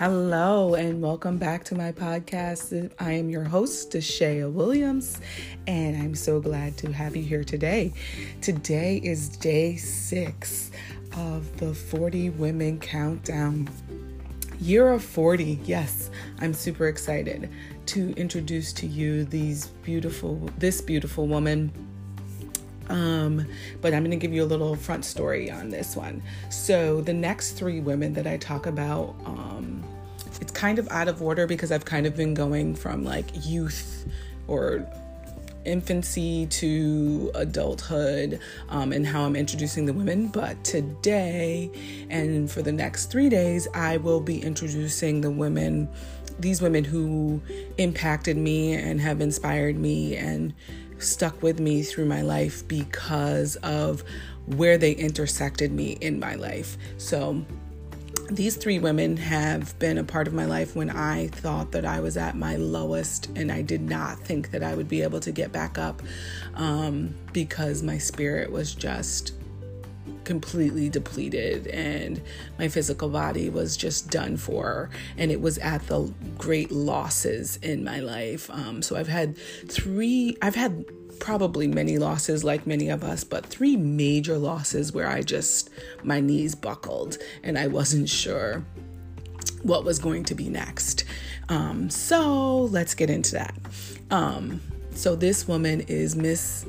Hello, and welcome back to my podcast. I am your host, Deshea Williams, and I'm so glad to have you here today. Today is day six of the 40 Women Countdown. Year of 40. Yes, I'm super excited to introduce to you these beautiful, this beautiful woman um, but I'm going to give you a little front story on this one. So, the next three women that I talk about, um, it's kind of out of order because I've kind of been going from like youth or infancy to adulthood um, and how I'm introducing the women. But today and for the next three days, I will be introducing the women, these women who impacted me and have inspired me and stuck with me through my life because of where they intersected me in my life. So, these three women have been a part of my life when I thought that I was at my lowest and I did not think that I would be able to get back up um, because my spirit was just completely depleted and my physical body was just done for and it was at the great losses in my life. Um, so i've had three i've had probably many losses like many of us, but three major losses where I just, my knees buckled and I wasn't sure what was going to be next. Um, so let's get into that. Um, so this woman is Miss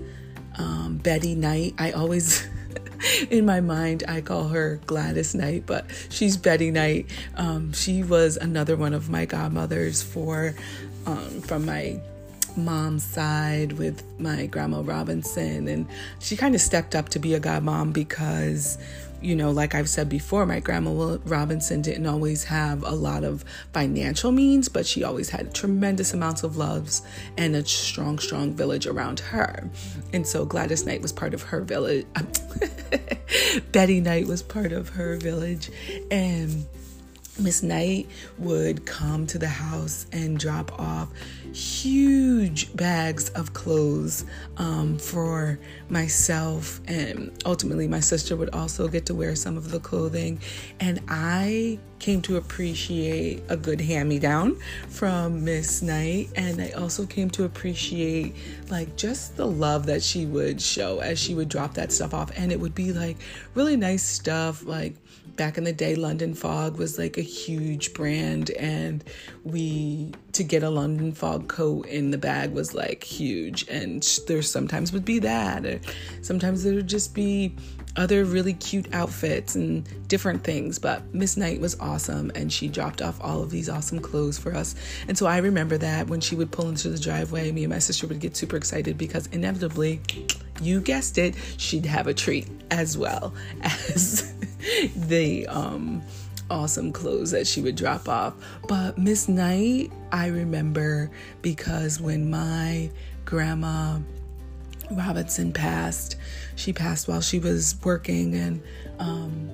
um, Betty Knight. I always. in my mind, I call her Gladys Knight, but she's Betty Knight. Um, she was another one of my godmothers for um, from my mom's side with my grandma Robinson, and she kind of stepped up to be a godmom because, you know, like I've said before, my grandma Robinson didn't always have a lot of financial means, but she always had tremendous amounts of loves and a strong, strong village around her. And so Gladys Knight was part of her village. Betty Knight was part of her village, and Miss Knight would come to the house and drop off huge bags of clothes um, for myself, and ultimately, my sister would also get to wear some of the clothing. And I came to appreciate a good hand me down from Miss Knight, and I also came to appreciate like just the love that she would show as she would drop that stuff off, and it would be like really nice stuff, like back in the day london fog was like a huge brand and we to get a london fog coat in the bag was like huge and there sometimes would be that or sometimes there would just be other really cute outfits and different things. But Miss Knight was awesome and she dropped off all of these awesome clothes for us. And so I remember that when she would pull into the driveway, me and my sister would get super excited because inevitably, you guessed it, she'd have a treat as well as the um, awesome clothes that she would drop off. But Miss Knight, I remember because when my grandma Robinson passed, she passed while she was working, and um,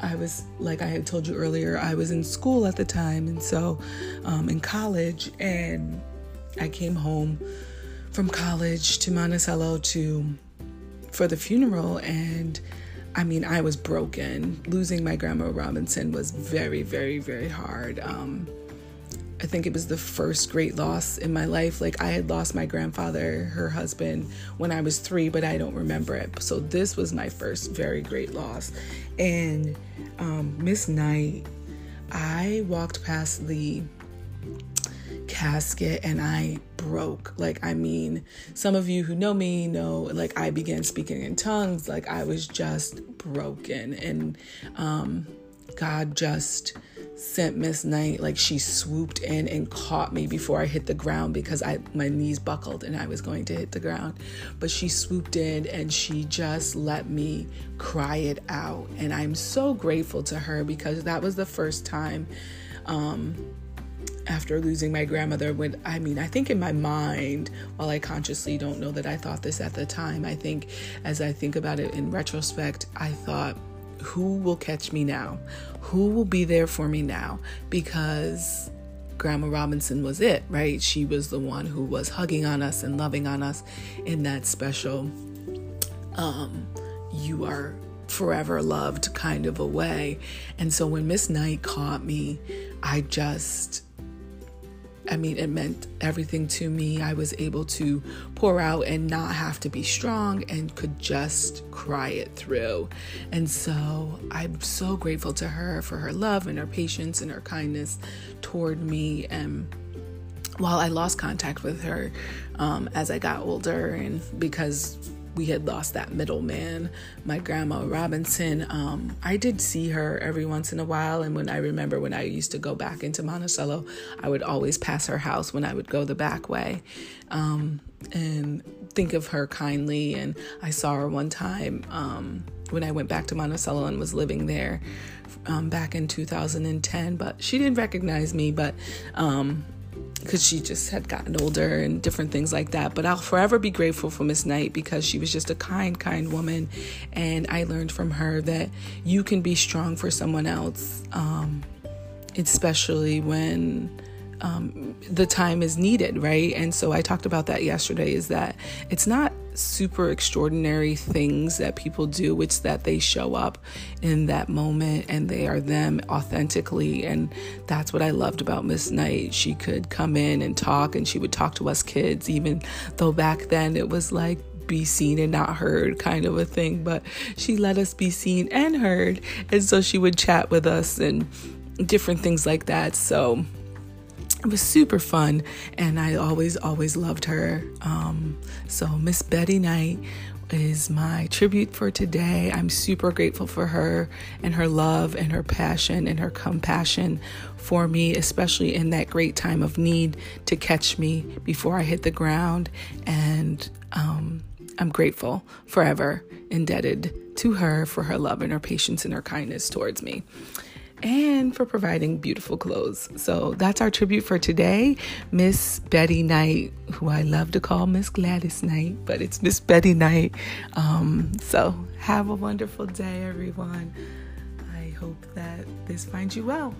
I was, like I had told you earlier, I was in school at the time, and so um, in college, and I came home from college to Monticello to for the funeral, and I mean, I was broken. Losing my grandma Robinson was very, very, very hard. Um, I think it was the first great loss in my life. Like I had lost my grandfather, her husband, when I was three, but I don't remember it. So this was my first very great loss. And um, Miss Knight, I walked past the casket and I broke. Like, I mean, some of you who know me know, like, I began speaking in tongues. Like, I was just broken. And um, God just sent Miss Knight, like, she swooped in and caught me before I hit the ground because I my knees buckled and I was going to hit the ground. But she swooped in and she just let me cry it out. And I'm so grateful to her because that was the first time. Um, after losing my grandmother when I mean I think in my mind while I consciously don't know that I thought this at the time I think as I think about it in retrospect I thought who will catch me now? Who will be there for me now? Because Grandma Robinson was it right? She was the one who was hugging on us and loving on us in that special um you are forever loved kind of a way. And so when Miss Knight caught me, I just I mean, it meant everything to me. I was able to pour out and not have to be strong and could just cry it through. And so I'm so grateful to her for her love and her patience and her kindness toward me. And while I lost contact with her um, as I got older, and because we had lost that middleman, my grandma Robinson. Um, I did see her every once in a while, and when I remember when I used to go back into Monticello, I would always pass her house when I would go the back way, um, and think of her kindly. And I saw her one time um, when I went back to Monticello and was living there. Um, back in 2010, but she didn't recognize me. But um, because she just had gotten older and different things like that. But I'll forever be grateful for Miss Knight because she was just a kind, kind woman. And I learned from her that you can be strong for someone else, um, especially when um, the time is needed, right? And so I talked about that yesterday is that it's not super extraordinary things that people do, it's that they show up in that moment and they are them authentically. And that's what I loved about Miss Knight. She could come in and talk, and she would talk to us kids, even though back then it was like, be seen and not heard kind of a thing, but she let us be seen and heard. And so she would chat with us and different things like that. So it was super fun and i always always loved her. Um, so miss betty knight is my tribute for today. I'm super grateful for her and her love and her passion and her compassion for me especially in that great time of need to catch me before i hit the ground. And um, i'm grateful forever indebted to her for her love and her patience and her kindness towards me and for providing beautiful clothes. So that's our tribute for today. Miss Betty Knight, who I love to call Miss Gladys Knight, but it's Miss Betty Knight. Um, so have a wonderful day, everyone. I hope that this finds you well.